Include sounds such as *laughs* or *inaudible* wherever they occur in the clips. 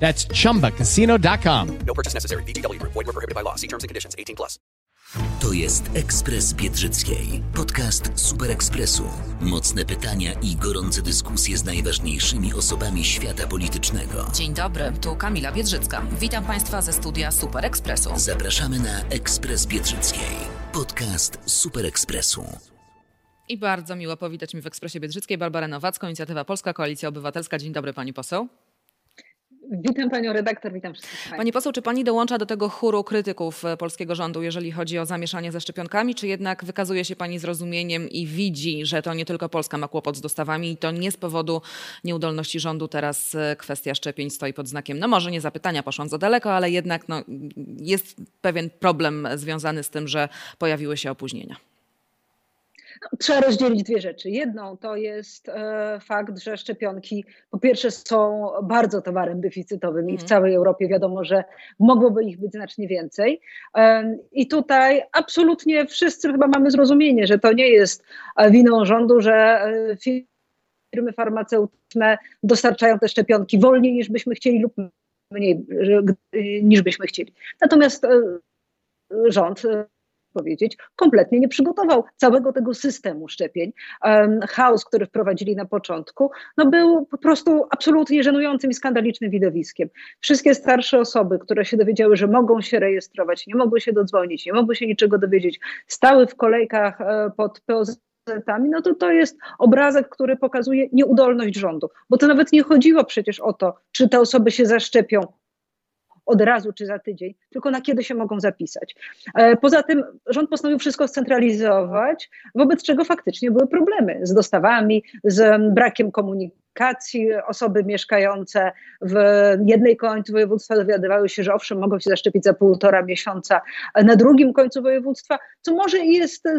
That's chumbacasino.com. No purchase necessary. VGW Group. Void were prohibited by law. See terms and conditions. 18 plus. To jest Ekspres Biedrzyckiej, podcast Super Ekspresu. Mocne pytania i gorące dyskusje z najważniejszymi osobami świata politycznego. Dzień dobry, tu Kamila Biedrzycka. Witam Państwa ze studia Super Ekspresu. Zapraszamy na Ekspres Biedrzyckiej, podcast Super Ekspresu. I bardzo miło powitać mi w Ekspresie Biedrzyckiej Barbarę Nowacką, Inicjatywa Polska, Koalicja Obywatelska. Dzień dobry Pani Poseł. Witam panią redaktor, witam wszystkich. Pani poseł, czy pani dołącza do tego chóru krytyków e, polskiego rządu, jeżeli chodzi o zamieszanie ze szczepionkami, czy jednak wykazuje się pani zrozumieniem i widzi, że to nie tylko Polska ma kłopot z dostawami i to nie z powodu nieudolności rządu teraz e, kwestia szczepień stoi pod znakiem, no może nie zapytania, poszłam za daleko, ale jednak no, jest pewien problem związany z tym, że pojawiły się opóźnienia. Trzeba rozdzielić dwie rzeczy. Jedną to jest e, fakt, że szczepionki po pierwsze są bardzo towarem deficytowym i w Mhm. całej Europie wiadomo, że mogłoby ich być znacznie więcej. I tutaj absolutnie wszyscy chyba mamy zrozumienie, że to nie jest winą rządu, że e, firmy farmaceutyczne dostarczają te szczepionki wolniej niż byśmy chcieli lub mniej niż byśmy chcieli. Natomiast e, rząd powiedzieć, kompletnie nie przygotował całego tego systemu szczepień. Chaos, który wprowadzili na początku, no był po prostu absolutnie żenującym i skandalicznym widowiskiem. Wszystkie starsze osoby, które się dowiedziały, że mogą się rejestrować, nie mogły się dodzwonić, nie mogły się niczego dowiedzieć, stały w kolejkach e, pod POZ no to to jest obrazek, który pokazuje nieudolność rządu, bo to nawet nie chodziło przecież o to, czy te osoby się zaszczepią od razu czy za tydzień, tylko na kiedy się mogą zapisać. E, Poza tym rząd postanowił wszystko scentralizować, wobec czego faktycznie były problemy z dostawami, z brakiem komunikacji. Osoby mieszkające w jednej końcu województwa dowiadywały się, że owszem, mogą się zaszczepić za półtora miesiąca, na drugim końcu województwa, co może jest e,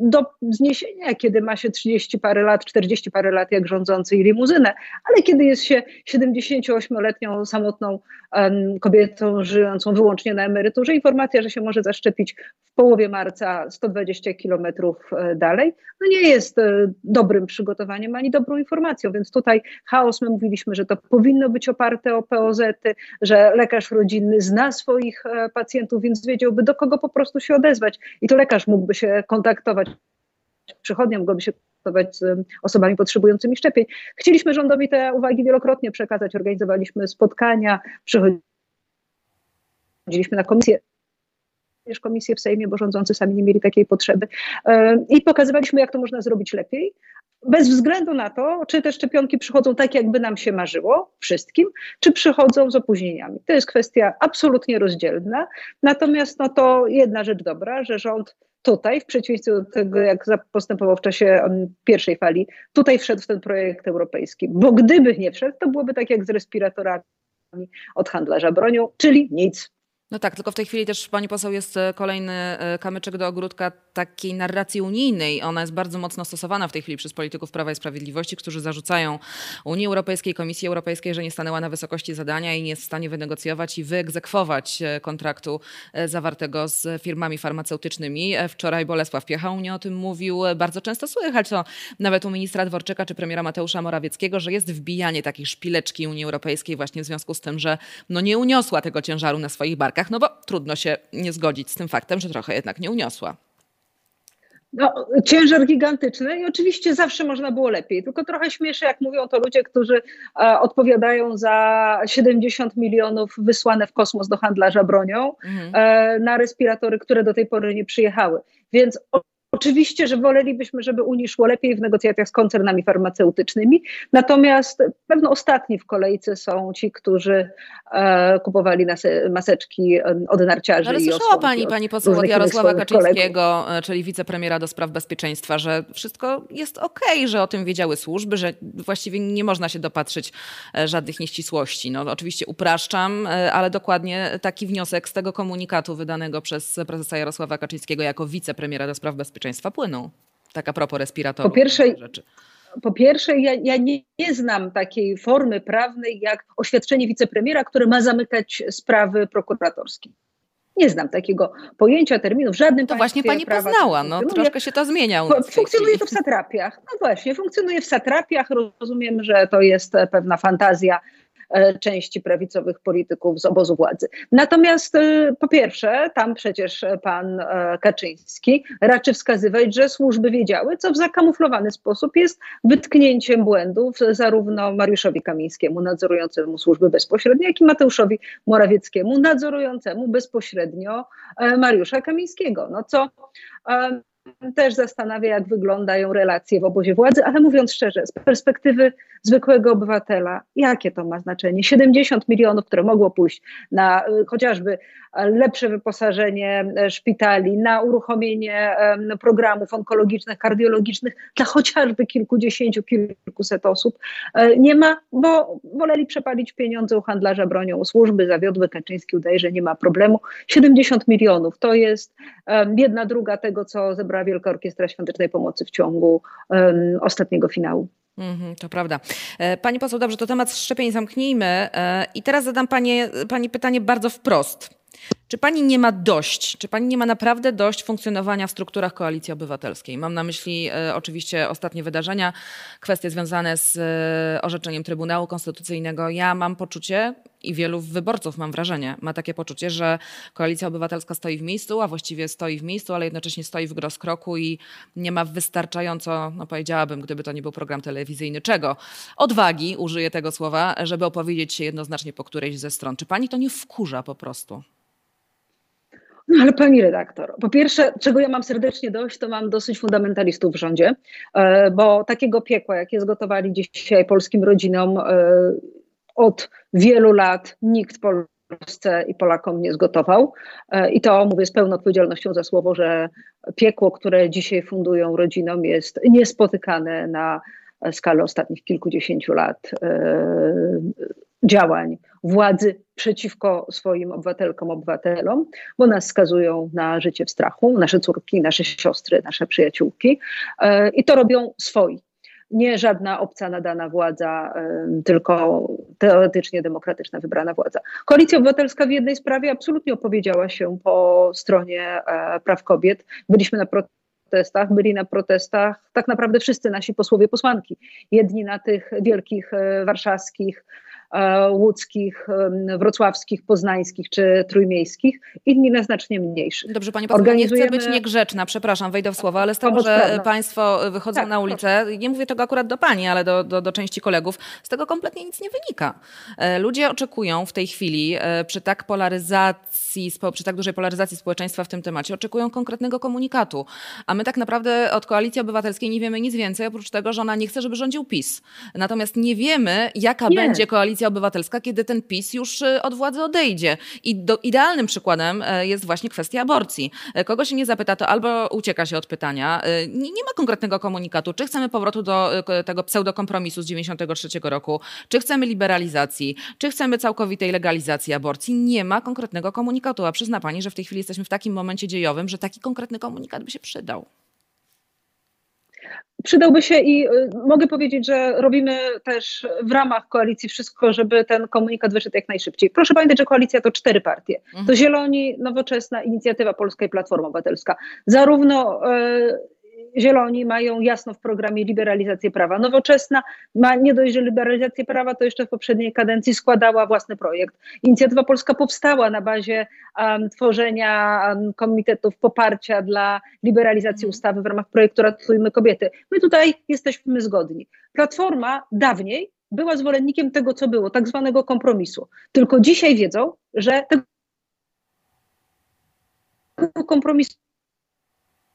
do zniesienia, kiedy ma się 30 parę lat, 40 parę lat jak rządzący i limuzynę, ale kiedy jest się 78-letnią samotną em, kobietą żyjącą wyłącznie na emeryturze, informacja, że się może zaszczepić w połowie marca 120 kilometrów e, dalej, no nie jest e, dobrym przygotowaniem ani dobrą informacją, więc tutaj chaos, my mówiliśmy, że to powinno być oparte o POZ-y, że lekarz rodzinny zna swoich e, pacjentów, więc wiedziałby do kogo po prostu się odezwać. I to lekarz mógłby się kontaktować, przychodnia mogłaby się kontaktować z osobami potrzebującymi szczepień. Chcieliśmy rządowi te uwagi wielokrotnie przekazać, organizowaliśmy spotkania, przychodziliśmy na komisję również komisję w Sejmie, bo rządzący sami nie mieli takiej potrzeby. E, I pokazywaliśmy, jak to można zrobić lepiej, bez względu na to, czy te szczepionki przychodzą tak, jakby nam się marzyło, wszystkim, czy przychodzą z opóźnieniami. To jest kwestia absolutnie rozdzielna. Natomiast no to jedna rzecz dobra, że rząd tutaj, w przeciwieństwie do tego, jak postępował w czasie em, pierwszej fali, tutaj wszedł w ten projekt europejski. Bo gdyby nie wszedł, to byłoby tak jak z respiratorami od handlarza bronią, czyli nic. No tak, tylko w tej chwili też pani poseł jest e, kolejny e, kamyczek do ogródka takiej narracji unijnej. Ona jest bardzo mocno stosowana w tej chwili przez polityków Prawa i Sprawiedliwości, którzy zarzucają Unii Europejskiej, Komisji Europejskiej, że nie stanęła na wysokości zadania i nie jest w stanie wynegocjować i wyegzekwować e, kontraktu zawartego z firmami farmaceutycznymi. Wczoraj Bolesław Piecha u mnie o tym mówił. Bardzo często słychać to nawet u ministra Dworczyka czy premiera Mateusza Morawieckiego, że jest wbijanie takiej szpileczki Unii Europejskiej właśnie w związku z tym, że no nie uniosła tego ciężaru na swoich barkach, no bo trudno się nie zgodzić z tym faktem, że trochę jednak nie uniosła. No, ciężar gigantyczny i oczywiście zawsze można było lepiej, tylko trochę śmieszy, jak mówią to ludzie, którzy e, odpowiadają za 70 milionów wysłane w kosmos do handlarza bronią Mhm. e, na respiratory, które do tej pory nie przyjechały. Więc Oczywiście, że wolelibyśmy, żeby Unii szło lepiej w negocjacjach z koncernami farmaceutycznymi, natomiast pewno ostatni w kolejce są ci, którzy e, kupowali nase, maseczki od narciarzy. Ale i słyszała pani, od pani poseł od Jarosława Kaczyńskiego, kolegów. e, czyli wicepremiera do spraw bezpieczeństwa, że wszystko jest okej, że o tym wiedziały służby, że właściwie nie można się dopatrzyć e, żadnych nieścisłości. No, oczywiście upraszczam, e, ale dokładnie taki wniosek z tego komunikatu wydanego przez prezesa Jarosława Kaczyńskiego jako wicepremiera do spraw bezpieczeństwa płynął. Tak a propos respiratorów. Po pierwsze- rzeczy. Po pierwsze, ja, ja nie, nie znam takiej formy prawnej jak oświadczenie wicepremiera, które ma zamykać sprawy prokuratorskie. Nie znam takiego pojęcia, terminu w żadnym To właśnie pani poznała, no troszkę się to zmienia Funkcjonuje to w satrapiach. No właśnie, funkcjonuje w satrapiach. Rozumiem, że to jest pewna fantazja części prawicowych polityków z obozu władzy. Natomiast e, po pierwsze, tam przecież e, pan e, Kaczyński raczy wskazywać, że służby wiedziały, co w zakamuflowany sposób jest wytknięciem błędów zarówno Mariuszowi Kamińskiemu, nadzorującemu służby bezpośrednio, jak i Mateuszowi Morawieckiemu, nadzorującemu bezpośrednio e, Mariusza Kamińskiego. No co e, też zastanawia, jak wyglądają relacje w obozie władzy, ale mówiąc szczerze, z perspektywy zwykłego obywatela, jakie to ma znaczenie? 70 milionów, które mogło pójść na y, chociażby e, lepsze wyposażenie e, szpitali, na uruchomienie programów onkologicznych, kardiologicznych dla chociażby kilkudziesięciu, kilkuset osób, e, nie ma, bo woleli przepalić pieniądze u handlarza bronią, u służby, zawiodły Kaczyński, udaje, że nie ma problemu. 70 milionów to jest jedna druga tego, co Wielka Orkiestra Świątecznej Pomocy w ciągu em, ostatniego finału. Mhm, to prawda. E, Pani poseł, dobrze, to temat szczepień zamknijmy. E, I teraz zadam pani, pani pytanie bardzo wprost. Czy pani nie ma dość, czy pani nie ma naprawdę dość funkcjonowania w strukturach koalicji obywatelskiej? Mam na myśli e, oczywiście ostatnie wydarzenia, kwestie związane z e, orzeczeniem Trybunału Konstytucyjnego. Ja mam poczucie i wielu wyborców, mam wrażenie, ma takie poczucie, że koalicja obywatelska stoi w miejscu, a właściwie stoi w miejscu, ale jednocześnie stoi w rozkroku i nie ma wystarczająco, no powiedziałabym, gdyby to nie był program telewizyjny, czego? Odwagi, użyję tego słowa, żeby opowiedzieć się jednoznacznie po którejś ze stron. Czy pani to nie wkurza po prostu? No ale pani redaktor, po pierwsze, czego ja mam serdecznie dość, to mam dosyć fundamentalistów w rządzie, e, bo takiego piekła, jakie zgotowali dzisiaj polskim rodzinom e, od wielu lat nikt Polsce i Polakom nie zgotował. E, I to mówię z pełną odpowiedzialnością za słowo, że piekło, które dzisiaj fundują rodzinom jest niespotykane na skalę ostatnich kilkudziesięciu lat działań władzy przeciwko swoim obywatelkom, obywatelom, bo nas skazują na życie w strachu, nasze córki, nasze siostry, nasze przyjaciółki e, i to robią swoi. Nie żadna obca nadana władza, e, tylko teoretycznie demokratyczna wybrana władza. Koalicja Obywatelska w jednej sprawie absolutnie opowiedziała się po stronie e, praw kobiet. Byliśmy na protestach, byli na protestach tak naprawdę wszyscy nasi posłowie, posłanki. Jedni na tych wielkich warszawskich, łódzkich, em, wrocławskich, poznańskich czy trójmiejskich, inni na znacznie mniejszych. Dobrze, pani poseł, nie chcę Organizujemy- być niegrzeczna, przepraszam, wejdę w słowo, ale z tego, że państwo wychodzą Tak, na ulicę, nie mówię tego akurat do pani, ale do, do, do części kolegów, z tego kompletnie nic nie wynika. E, Ludzie oczekują w tej chwili, e, przy tak polaryzacji, przy tak dużej polaryzacji społeczeństwa w tym temacie, oczekują konkretnego komunikatu. A my tak naprawdę od Koalicji Obywatelskiej nie wiemy nic więcej, oprócz tego, że ona nie chce, żeby rządził PiS. Natomiast nie wiemy, jaka Nie. będzie Koalicja Obywatelska, kiedy ten PiS już e, od władzy odejdzie. I do, idealnym przykładem e, jest właśnie kwestia aborcji. E, Kogo się nie zapyta, to albo ucieka się od pytania. E, Nie, nie ma konkretnego komunikatu, czy chcemy powrotu do tego pseudokompromisu z 93 roku, czy chcemy liberalizacji, czy chcemy całkowitej legalizacji aborcji. Nie ma konkretnego komunikatu, a przyzna pani, że w tej chwili jesteśmy w takim momencie dziejowym, że taki konkretny komunikat by się przydał. Przydałby się i y, mogę powiedzieć, że robimy też w ramach koalicji wszystko, żeby ten komunikat wyszedł jak najszybciej. Proszę pamiętać, że koalicja to cztery partie. To Zieloni, Nowoczesna, Inicjatywa Polska i Platforma Obywatelska. Zarówno y, Zieloni mają jasno w programie liberalizację prawa. Nowoczesna ma nie dość, że liberalizację prawa, to jeszcze w poprzedniej kadencji składała własny projekt. Inicjatywa Polska powstała na bazie um, tworzenia um, komitetów poparcia dla liberalizacji ustawy w ramach projektu Ratujmy Kobiety. My tutaj jesteśmy zgodni. Platforma dawniej była zwolennikiem tego, co było, tak zwanego kompromisu. Tylko dzisiaj wiedzą, że tego kompromisu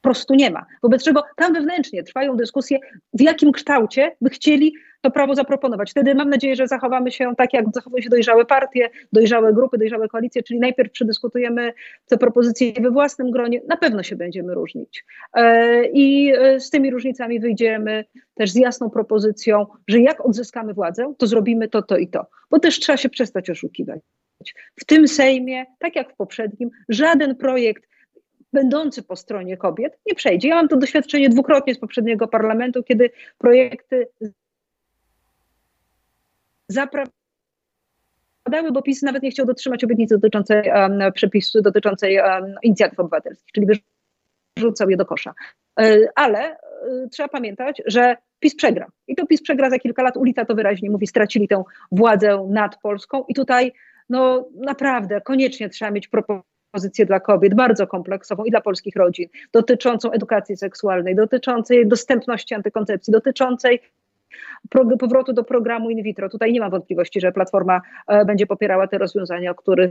prostu nie ma. Wobec czego tam wewnętrznie trwają dyskusje, w jakim kształcie by chcieli to prawo zaproponować. Wtedy mam nadzieję, że zachowamy się tak, jak zachowują się dojrzałe partie, dojrzałe grupy, dojrzałe koalicje, czyli najpierw przedyskutujemy te propozycje we własnym gronie, na pewno się będziemy różnić. E, I e, z tymi różnicami wyjdziemy też z jasną propozycją, że jak odzyskamy władzę, to zrobimy to, to i to. Bo też trzeba się przestać oszukiwać. W tym Sejmie, tak jak w poprzednim, żaden projekt będący po stronie kobiet nie przejdzie. Ja mam to doświadczenie dwukrotnie z poprzedniego parlamentu, kiedy projekty zaprawdały, bo PiS nawet nie chciał dotrzymać obietnicy dotyczącej um, przepisu, dotyczącej um, inicjatyw obywatelskich, czyli wyrzucał je do kosza. E, ale e, trzeba pamiętać, że PiS przegra. I to PiS przegra za kilka lat. Ulica to wyraźnie mówi, stracili tę władzę nad Polską i tutaj no naprawdę koniecznie trzeba mieć propozycję dla kobiet, bardzo kompleksową i dla polskich rodzin, dotyczącą edukacji seksualnej, dotyczącej dostępności antykoncepcji, dotyczącej powrotu do programu in vitro. Tutaj nie mam wątpliwości, że Platforma e, będzie popierała te rozwiązania, o których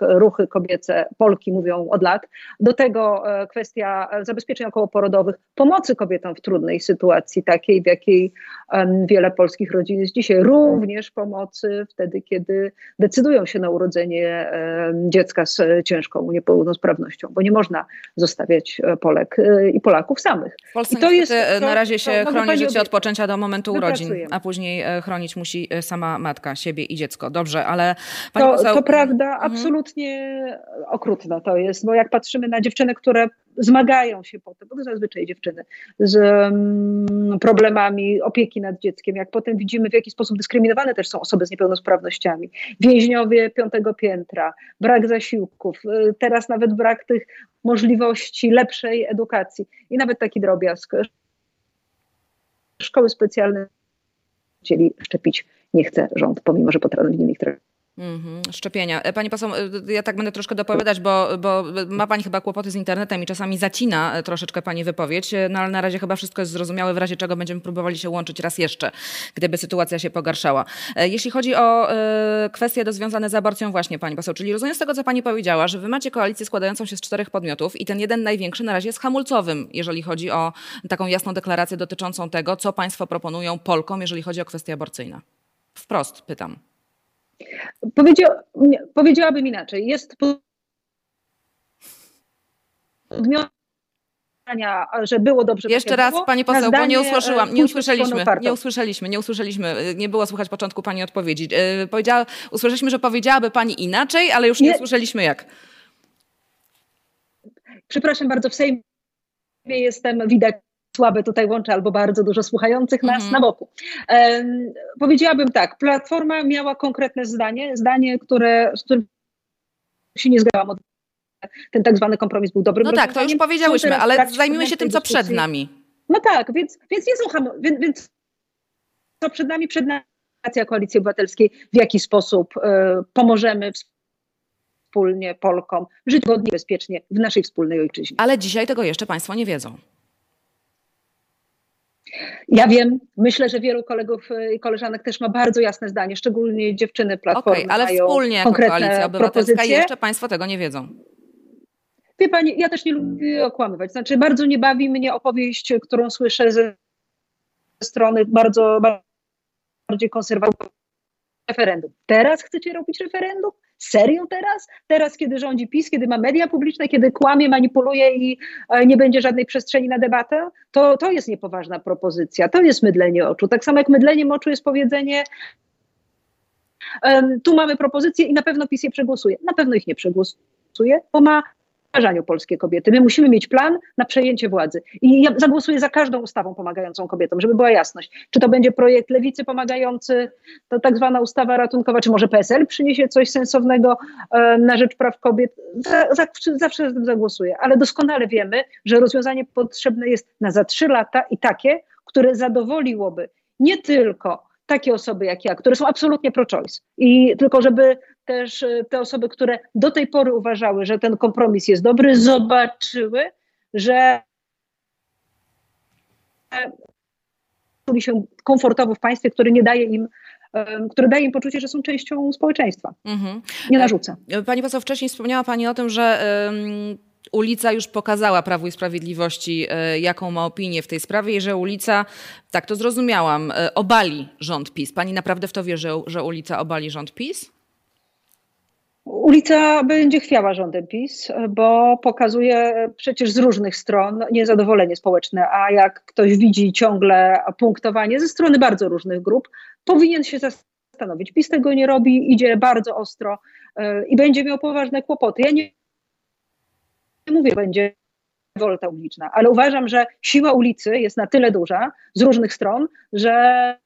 ruchy kobiece Polki mówią od lat. Do tego e, kwestia zabezpieczeń okołoporodowych, pomocy kobietom w trudnej sytuacji, takiej, w jakiej wiele polskich rodzin jest dzisiaj. Również pomocy wtedy, kiedy decydują się na urodzenie dziecka z ciężką niepełnosprawnością, bo nie można zostawiać e, Polek e, i Polaków samych. W Polsce I to jest, to, na razie się to, chroni życie od poczęcia do momentu urodzin, a później chronić musi sama matka siebie i dziecko. Dobrze, ale pani To, poseł... to prawda, Mhm. Absolutnie okrutne to jest, bo jak patrzymy na dziewczyny, które zmagają się potem, bo to zazwyczaj dziewczyny, z mm, problemami opieki nad dzieckiem, jak potem widzimy, w jaki sposób dyskryminowane też są osoby z niepełnosprawnościami, więźniowie piątego piętra, brak zasiłków, y, teraz nawet brak tych możliwości lepszej edukacji i nawet taki drobiazg. Szkoły specjalne chcieli szczepić nie chce rząd, pomimo że potrafi ich trafić. Mhm, szczepienia. E, Pani poseł, e, ja tak będę troszkę dopowiadać, bo, bo ma Pani chyba kłopoty z internetem i czasami zacina e, troszeczkę Pani wypowiedź, no ale na razie chyba wszystko jest zrozumiałe, w razie czego będziemy próbowali się łączyć raz jeszcze, gdyby sytuacja się pogarszała. Jeśli chodzi o kwestie związane z aborcją właśnie, Pani poseł, czyli rozumiem z tego, co Pani powiedziała, że Wy macie koalicję składającą się z czterech podmiotów i ten jeden największy na razie jest hamulcowym, jeżeli chodzi o taką jasną deklarację dotyczącą tego, co Państwo proponują Polkom, jeżeli chodzi o kwestie aborcyjne. Wprost pytam. Powiedział, powiedziałabym inaczej. Jest podmiot że było dobrze. Jeszcze raz, pani poseł, bo zdanie, nie e, usłyszałam, nie usłyszeliśmy, nie usłyszeliśmy, nie usłyszeliśmy, nie było słychać początku pani odpowiedzi. E, Powiedziała, usłyszeliśmy, że powiedziałaby pani inaczej, ale już nie, Nie. usłyszeliśmy jak. Przepraszam bardzo, w Sejmie jestem, widać słabe tutaj łącze albo bardzo dużo słuchających nas Mhm. na boku. Em, powiedziałabym tak, Platforma miała konkretne zdanie, zdanie, które, z którym się nie zgadzałam. od- Ten tak zwany kompromis był dobrym No tak, to już powiedziałyśmy, w ale zajmijmy się tym, co dyskusji. przed nami. No tak, więc, więc nie są ham- więc, więc co przed nami, przed nami Koalicji Obywatelskiej, w jaki sposób e, pomożemy wspólnie Polkom żyć godnie, bezpiecznie w naszej wspólnej ojczyźnie. Ale dzisiaj tego jeszcze państwo nie wiedzą. Ja wiem, myślę, że wielu kolegów i koleżanek też ma bardzo jasne zdanie, szczególnie dziewczyny Platformy Okej, ale wspólnie jako Koalicja Obywatelska propozycje. jeszcze państwo tego nie wiedzą. Wie pani, ja też nie lubię okłamywać. Znaczy, bardzo nie bawi mnie opowieść, którą słyszę ze strony bardzo bardziej konserwatywnej referendum. Teraz chcecie robić referendum? Serio teraz? Teraz, kiedy rządzi PiS, kiedy ma media publiczne, kiedy kłamie, manipuluje i e, nie będzie żadnej przestrzeni na debatę? To, to jest niepoważna propozycja. To jest mydlenie oczu. Tak samo jak mydleniem oczu jest powiedzenie tu mamy propozycje i na pewno PiS je przegłosuje. Na pewno ich nie przegłosuje, bo ma pomaganiu polskie kobiety. My musimy mieć plan na przejęcie władzy. I ja zagłosuję za każdą ustawą pomagającą kobietom, żeby była jasność. Czy to będzie projekt lewicy pomagający, to tak zwana ustawa ratunkowa, czy może PSL przyniesie coś sensownego e, na rzecz praw kobiet. Za, za, zawsze za tym zagłosuję, ale doskonale wiemy, że rozwiązanie potrzebne jest na za trzy lata i takie, które zadowoliłoby nie tylko takie osoby jak ja, które są absolutnie pro-choice. I tylko żeby też e, te osoby, które do tej pory uważały, że ten kompromis jest dobry, zobaczyły, że e, czuli się komfortowo w państwie, które nie daje im, które daje im poczucie, że są częścią społeczeństwa. Mhm. Nie narzuca. Pani poseł, wcześniej wspomniała Pani o tym, że ulica już pokazała Prawu i Sprawiedliwości, e, jaką ma opinię w tej sprawie i że ulica, tak to zrozumiałam, e, obali rząd PiS. Pani naprawdę w to wierzy, że ulica obali rząd PiS? Ulica będzie chwiała rządem PiS, bo pokazuje przecież z różnych stron niezadowolenie społeczne, a jak ktoś widzi ciągle punktowanie ze strony bardzo różnych grup, powinien się zastanowić. PiS tego nie robi, idzie bardzo ostro e, i będzie miał poważne kłopoty. Ja nie mówię, będzie wolta uliczna, ale uważam, że siła ulicy jest na tyle duża z różnych stron, że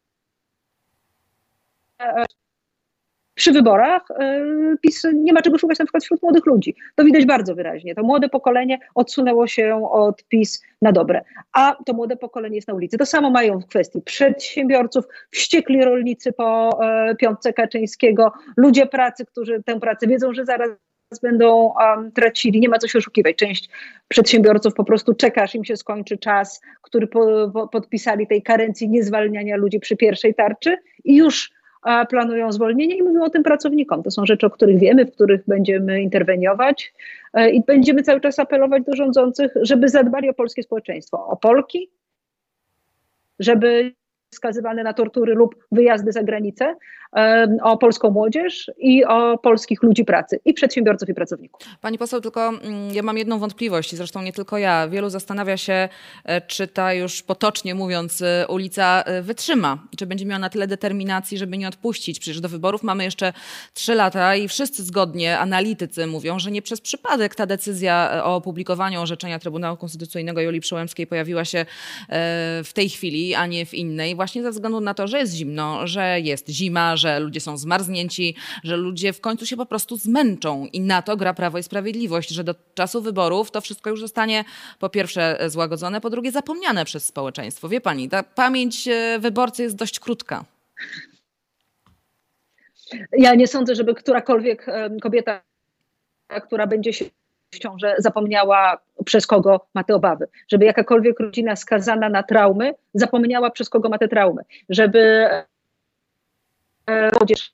przy wyborach e, PiS nie ma czego szukać na przykład wśród młodych ludzi. To widać bardzo wyraźnie. To młode pokolenie odsunęło się od PiS na dobre, a to młode pokolenie jest na ulicy. To samo mają w kwestii przedsiębiorców, wściekli rolnicy po e, piątce Kaczyńskiego, ludzie pracy, którzy tę pracę wiedzą, że zaraz będą um, tracili, nie ma co się oszukiwać. Część przedsiębiorców po prostu czeka, aż im się skończy czas, który po, po, podpisali tej karencji niezwalniania ludzi przy pierwszej tarczy i już planują zwolnienie i mówią o tym pracownikom. To są rzeczy, o których wiemy, w których będziemy interweniować e, i będziemy cały czas apelować do rządzących, żeby zadbali o polskie społeczeństwo, o Polki, żeby skazywane na tortury lub wyjazdy za granicę, o polską młodzież i o polskich ludzi pracy, i przedsiębiorców, i pracowników. Pani poseł, tylko mm, ja mam jedną wątpliwość, zresztą nie tylko ja. Wielu zastanawia się, e, czy ta już potocznie mówiąc e, ulica e, wytrzyma, czy będzie miała na tyle determinacji, żeby nie odpuścić. Przecież do wyborów mamy jeszcze trzy lata i wszyscy zgodnie, analitycy mówią, że nie przez przypadek ta decyzja o opublikowaniu orzeczenia Trybunału Konstytucyjnego Julii Przyłębskiej pojawiła się w tej chwili, a nie w innej, właśnie ze względu na to, że jest zimno, że jest zima, że ludzie są zmarznięci, że ludzie w końcu się po prostu zmęczą i na to gra Prawo i Sprawiedliwość, że do czasu wyborów to wszystko już zostanie po pierwsze złagodzone, po drugie zapomniane przez społeczeństwo. Wie pani, ta pamięć e, wyborcy jest dość krótka. Ja nie sądzę, żeby którakolwiek kobieta, która będzie się w ciąży zapomniała, przez kogo ma te obawy. Żeby jakakolwiek rodzina skazana na traumy zapomniała, przez kogo ma te traumy. Żeby młodzież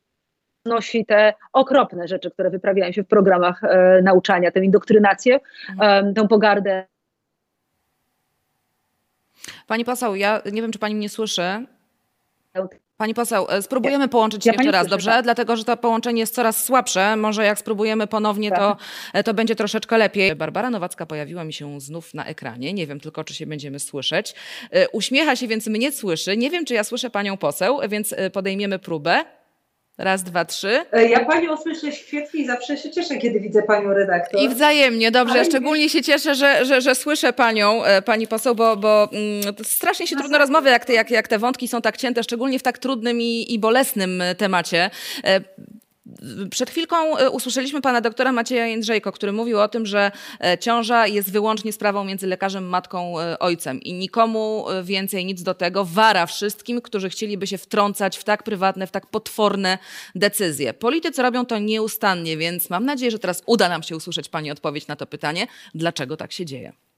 nosi te okropne rzeczy, które wyprawiają się w programach e, nauczania, tę indoktrynację, mhm. tę pogardę. Pani poseł, ja nie wiem, czy pani mnie słyszy. Pani poseł, e, spróbujemy połączyć się ja jeszcze raz, słyszę, dobrze? Tak. Dlatego, że to połączenie jest coraz słabsze. Może jak spróbujemy ponownie, tak. to, e, to będzie troszeczkę lepiej. Barbara Nowacka pojawiła mi się znów na ekranie. Nie wiem tylko, czy się będziemy słyszeć. Uśmiecha się, więc mnie słyszy. Nie wiem, czy ja słyszę panią poseł, więc podejmiemy próbę. Raz, dwa, trzy. E, ja panią słyszę świetnie i zawsze się cieszę, kiedy widzę panią redaktor. I wzajemnie, dobrze. Ja szczególnie się cieszę, że, że, że słyszę panią, e, pani poseł, bo, bo mm, strasznie się trudno rozmowy, jak te, jak, jak te wątki są tak cięte, szczególnie w tak trudnym i, i bolesnym temacie. Przed chwilką e, usłyszeliśmy pana doktora Macieja Jędrzejko, który mówił o tym, że e, ciąża jest wyłącznie sprawą między lekarzem, matką, e, ojcem i nikomu więcej nic do tego. Wara wszystkim, którzy chcieliby się wtrącać w tak prywatne, w tak potworne decyzje. Politycy robią to nieustannie, więc mam nadzieję, że teraz uda nam się usłyszeć pani odpowiedź na to pytanie, dlaczego tak się dzieje.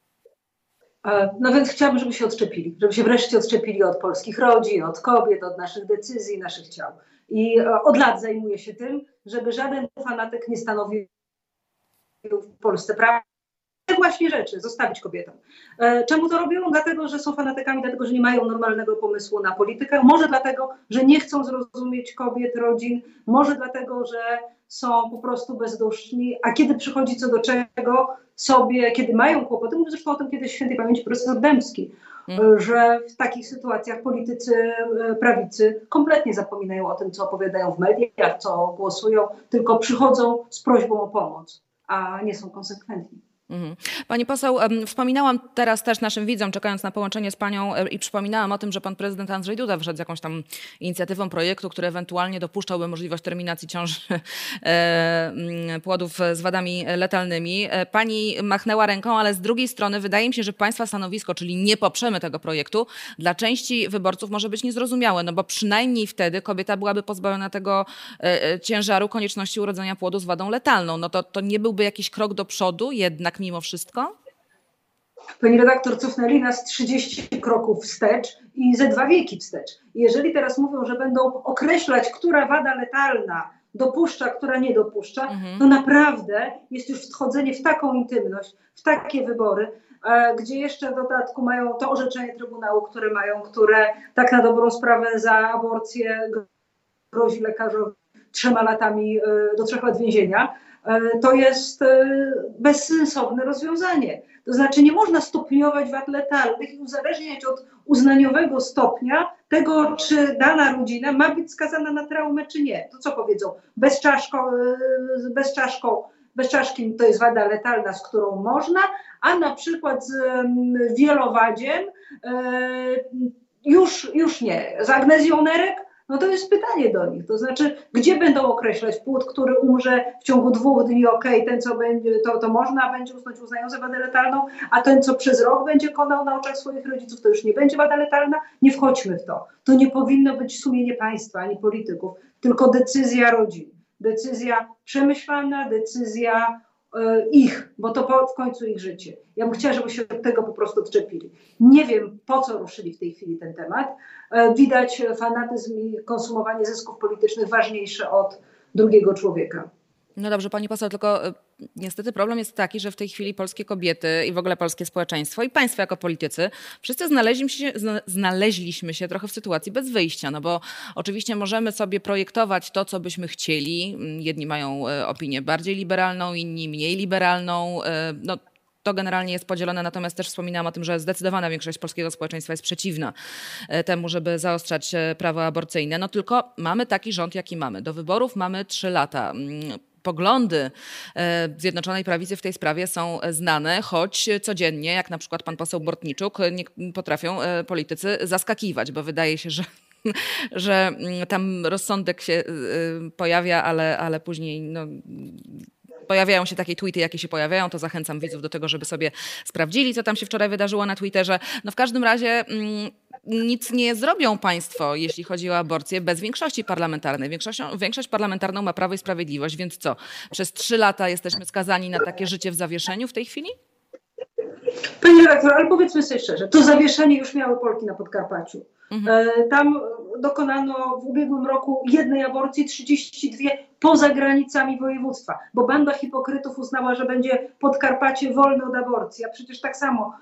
No więc chciałabym, żeby się odczepili, żeby się wreszcie odczepili od polskich rodzin, od kobiet, od naszych decyzji, naszych ciał. I e, od lat zajmuję się tym, żeby żaden fanatyk nie stanowił w Polsce prawa te właśnie rzeczy zostawić kobietom. E, czemu to robią? Dlatego, że są fanatykami, dlatego, że nie mają normalnego pomysłu na politykę. Może dlatego, że nie chcą zrozumieć kobiet, rodzin. Może dlatego, że są po prostu bezduszni. A kiedy przychodzi co do czego sobie, kiedy mają kłopoty, mówił zresztą o tym kiedyś świętej pamięci profesor Dębski, Mhm. że w takich sytuacjach politycy e, prawicy kompletnie zapominają o tym, co opowiadają w mediach, co głosują, tylko przychodzą z prośbą o pomoc, a nie są konsekwentni. Mhm. Pani poseł, wspominałam teraz też naszym widzom, czekając na połączenie z panią e, i przypominałam o tym, że pan prezydent Andrzej Duda wszedł z jakąś tam inicjatywą projektu, który ewentualnie dopuszczałby możliwość terminacji ciąży *laughs* e, mm, płodów z wadami letalnymi. E, pani machnęła ręką, ale z drugiej strony wydaje mi się, że państwa stanowisko, czyli nie poprzemy tego projektu, dla części wyborców może być niezrozumiałe, no bo przynajmniej wtedy kobieta byłaby pozbawiona tego ciężaru konieczności urodzenia płodu z wadą letalną. No to, to nie byłby jakiś krok do przodu, jednak mimo wszystko? Pani redaktor, cofnęli nas 30 kroków wstecz i ze dwa wieki wstecz. Jeżeli teraz mówią, że będą określać, która wada letalna dopuszcza, która nie dopuszcza, Mhm. to naprawdę jest już wchodzenie w taką intymność, w takie wybory, e, gdzie jeszcze w dodatku mają to orzeczenie Trybunału, które mają, które tak na dobrą sprawę za aborcję grozi lekarzowi trzema latami e, do trzech lat więzienia, to jest e, bezsensowne rozwiązanie. To znaczy nie można stopniować wad letalnych i uzależniać od uznaniowego stopnia tego, czy dana rodzina ma być skazana na traumę, czy nie. To co powiedzą? Bez, czaszką, e, bez, bez czaszki to jest wada letalna, z którą można, a na przykład z em, wielowadziem e, już, już nie. Z agnezją nerek no to jest pytanie do nich. To znaczy, gdzie będą określać płód, który umrze w ciągu dwóch dni, okej, ten co będzie, to, to można, będzie uznać uznają za wadę letalną, a ten co przez rok będzie konał na oczach swoich rodziców, to już nie będzie wada letalna. Nie wchodźmy w to. To nie powinno być sumienie państwa ani polityków, tylko decyzja rodzin. Decyzja przemyślana, decyzja ich, bo to w końcu ich życie. Ja bym chciała, żeby się od tego po prostu odczepili. Nie wiem, po co ruszyli w tej chwili ten temat. E, Widać fanatyzm i konsumowanie zysków politycznych ważniejsze od drugiego człowieka. No dobrze, pani poseł, tylko y, niestety problem jest taki, że w tej chwili polskie kobiety i w ogóle polskie społeczeństwo i państwo jako politycy, wszyscy znaleźliśmy się, zna, znaleźliśmy się trochę w sytuacji bez wyjścia, no bo oczywiście możemy sobie projektować to, co byśmy chcieli. Mm, Jedni mają e, opinię bardziej liberalną, inni mniej liberalną. e, No, to generalnie jest podzielone, natomiast też wspominałam o tym, że zdecydowana większość polskiego społeczeństwa jest przeciwna e, temu, żeby zaostrzać e, prawo aborcyjne. No tylko mamy taki rząd, jaki mamy. Do wyborów mamy trzy lata. Poglądy e, Zjednoczonej Prawicy w tej sprawie są znane, choć codziennie, jak na przykład pan poseł Bortniczuk, potrafią e, politycy zaskakiwać, bo wydaje się, że *laughs* że mm, tam rozsądek się y, pojawia, ale, ale później no, pojawiają się takie tweety, jakie się pojawiają, to zachęcam widzów do tego, żeby sobie sprawdzili, co tam się wczoraj wydarzyło na Twitterze. No w każdym razie mm, nic nie zrobią państwo, jeśli chodzi o aborcję, bez większości parlamentarnej. Większością, większość parlamentarną ma Prawo i Sprawiedliwość, więc co? Przez trzy lata jesteśmy skazani na takie życie w zawieszeniu w tej chwili? Pani redaktor, ale powiedzmy sobie szczerze, to zawieszenie już miały Polki na Podkarpaciu. Mhm. E, Tam dokonano w ubiegłym roku jednej aborcji, 32 poza granicami województwa, bo banda hipokrytów uznała, że będzie Podkarpacie wolne od aborcji, a przecież tak samo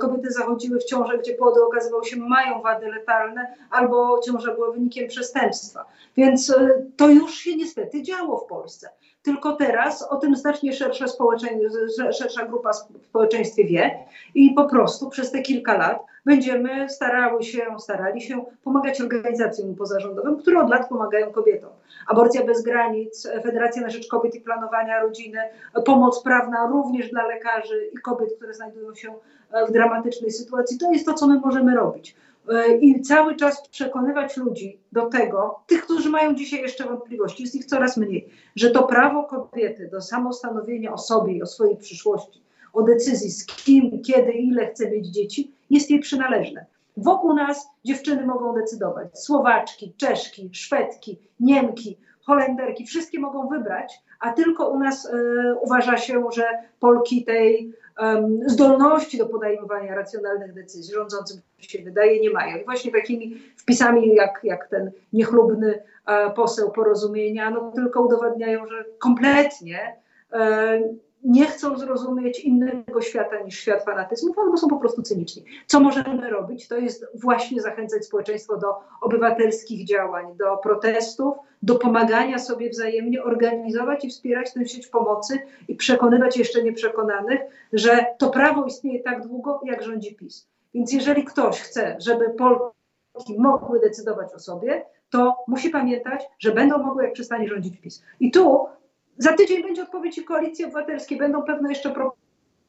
kobiety zachodziły w ciążę, gdzie płody okazywało się mają wady letalne, albo ciąża była wynikiem przestępstwa. Więc e, to już się niestety działo w Polsce. Tylko teraz o tym znacznie szersza, społecze- szersza grupa w społeczeństwie wie i po prostu przez te kilka lat będziemy starały się, starali się pomagać organizacjom pozarządowym, które od lat pomagają kobietom. Aborcja bez granic, Federacja na rzecz kobiet i planowania rodziny, pomoc prawna również dla lekarzy i kobiet, które znajdują się e, w dramatycznej sytuacji. To jest to, co my możemy robić. E, I cały czas przekonywać ludzi do tego, tych, którzy mają dzisiaj jeszcze wątpliwości, jest ich coraz mniej, że to prawo kobiety do samostanowienia o sobie i o swojej przyszłości, o decyzji z kim, kiedy, ile chce mieć dzieci, jest jej przynależne. Wokół nas dziewczyny mogą decydować. Słowaczki, Czeszki, Szwedki, Niemki, Holenderki, wszystkie mogą wybrać, a tylko u nas e, uważa się, że Polki tej em, zdolności do podejmowania racjonalnych decyzji rządzącym się wydaje nie mają. I właśnie takimi wpisami jak, jak ten niechlubny e, poseł porozumienia, no tylko udowadniają, że kompletnie e, nie chcą zrozumieć innego świata niż świat fanatyzmów, albo są po prostu cyniczni. Co możemy robić? To jest właśnie zachęcać społeczeństwo do obywatelskich działań, do protestów, do pomagania sobie wzajemnie, organizować i wspierać tę sieć pomocy i przekonywać jeszcze nieprzekonanych, że to prawo istnieje tak długo, jak rządzi PiS. Więc jeżeli ktoś chce, żeby Polki mogły decydować o sobie, to musi pamiętać, że będą mogły, jak przestanie rządzić PiS. I tu za tydzień będzie odpowiedź i Koalicji Obywatelskiej. Będą pewne jeszcze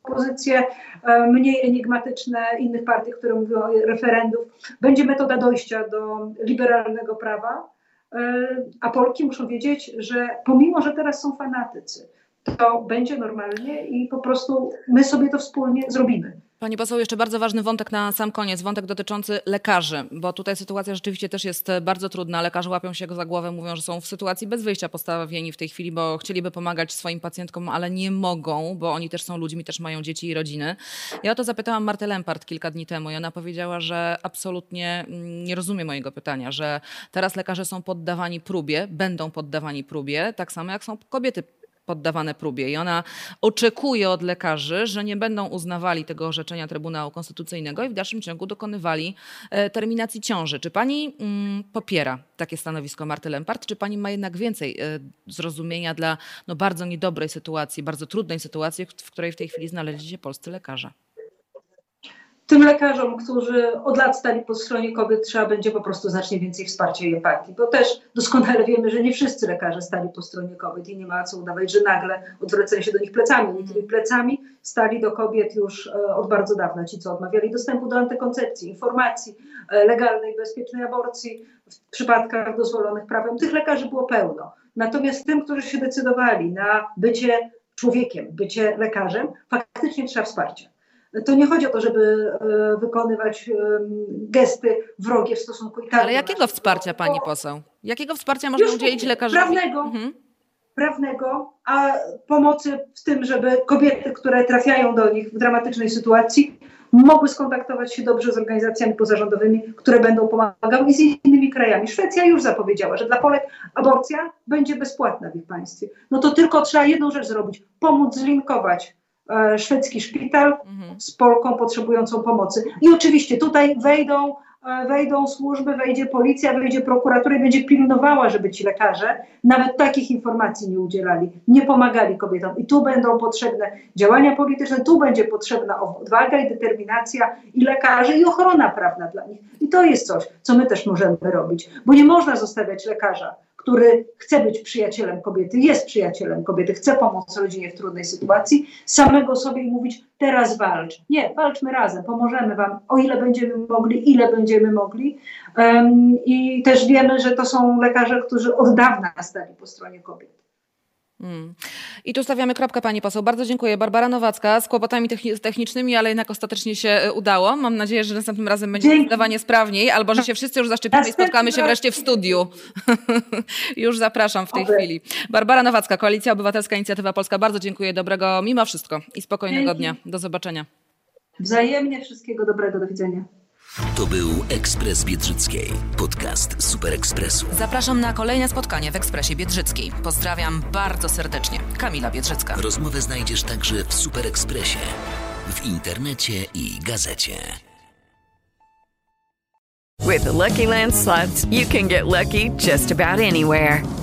propozycje e, mniej enigmatyczne innych partii, które mówią o referendum. Będzie metoda dojścia do liberalnego prawa, e, a Polki muszą wiedzieć, że pomimo, że teraz są fanatycy, to będzie normalnie i po prostu my sobie to wspólnie zrobimy. Pani poseł, jeszcze bardzo ważny wątek na sam koniec, wątek dotyczący lekarzy, bo tutaj sytuacja rzeczywiście też jest bardzo trudna. Lekarze łapią się za głowę, mówią, że są w sytuacji bez wyjścia postawieni w tej chwili, bo chcieliby pomagać swoim pacjentkom, ale nie mogą, bo oni też są ludźmi, też mają dzieci i rodziny. Ja o to zapytałam Martę Lempart kilka dni temu i ona powiedziała, że absolutnie mm, nie rozumie mojego pytania, że teraz lekarze są poddawani próbie, będą poddawani próbie, tak samo jak są kobiety poddawane próbie. I ona oczekuje od lekarzy, że nie będą uznawali tego orzeczenia Trybunału Konstytucyjnego i w dalszym ciągu dokonywali e, terminacji ciąży. Czy pani mm, popiera takie stanowisko Marty Lempart, czy pani ma jednak więcej e, zrozumienia dla no, bardzo niedobrej sytuacji, bardzo trudnej sytuacji, w której w tej chwili znaleźli się polscy lekarze? Tym lekarzom, którzy od lat stali po stronie kobiet, trzeba będzie po prostu znacznie więcej wsparcia i empatii, bo też doskonale wiemy, że nie wszyscy lekarze stali po stronie kobiet i nie ma co udawać, że nagle odwracają się do nich plecami. Niektórymi plecami stali do kobiet już e, od bardzo dawna, ci co odmawiali dostępu do antykoncepcji, informacji, e, legalnej, bezpiecznej aborcji w przypadkach dozwolonych prawem. Tych lekarzy było pełno. Natomiast tym, którzy się decydowali na bycie człowiekiem, bycie lekarzem, faktycznie trzeba wsparcia to nie chodzi o to, żeby e, wykonywać gesty wrogie w stosunku i tak. Ale jakiego wsparcia pani poseł? Jakiego wsparcia można Już udzielić lekarzowi? Prawnego. Mhm. Prawnego, a pomocy w tym, żeby kobiety, które trafiają do nich w dramatycznej sytuacji, mogły skontaktować się dobrze z organizacjami pozarządowymi, które będą pomagały i z innymi krajami. Szwecja już zapowiedziała, że dla Polek aborcja będzie bezpłatna w ich państwie. No to tylko trzeba jedną rzecz zrobić: pomóc zlinkować E, szwedzki szpital mhm. z Polką potrzebującą pomocy. I oczywiście tutaj wejdą, e, wejdą służby, wejdzie policja, wejdzie prokuratura i będzie pilnowała, żeby ci lekarze nawet takich informacji nie udzielali, nie pomagali kobietom. I tu będą potrzebne działania polityczne, tu będzie potrzebna odwaga i determinacja i lekarzy, i ochrona prawna dla nich. I to jest coś, co my też możemy robić, bo nie można zostawiać lekarza który chce być przyjacielem kobiety, jest przyjacielem kobiety, chce pomóc rodzinie w trudnej sytuacji, samego sobie i mówić, teraz walcz. Nie, walczmy razem, pomożemy Wam, o ile będziemy mogli, ile będziemy mogli. Um, I też wiemy, że to są lekarze, którzy od dawna stali po stronie kobiet. Hmm. I tu stawiamy kropkę, pani poseł. Bardzo dziękuję. Barbara Nowacka z kłopotami technicznymi, ale jednak ostatecznie się e, udało. Mam nadzieję, że następnym razem będzie Dzięki. zdecydowanie sprawniej, albo że się wszyscy już zaszczepimy i spotkamy się wreszcie w studiu. *laughs* już zapraszam w tej chwili. Barbara Nowacka, Koalicja Obywatelska, Inicjatywa Polska. Bardzo dziękuję. Dobrego mimo wszystko i spokojnego Dzięki. dnia. Do zobaczenia. Wzajemnie wszystkiego dobrego. Do widzenia. To był Ekspres Biedrzyckiej, podcast Super Ekspresu. Zapraszam na kolejne spotkanie w Ekspresie Biedrzyckiej. Pozdrawiam bardzo serdecznie. Kamila Biedrzycka. Rozmowę znajdziesz także w Super Ekspresie, w internecie i gazecie. With the Lucky Land slots, you can get lucky just about anywhere.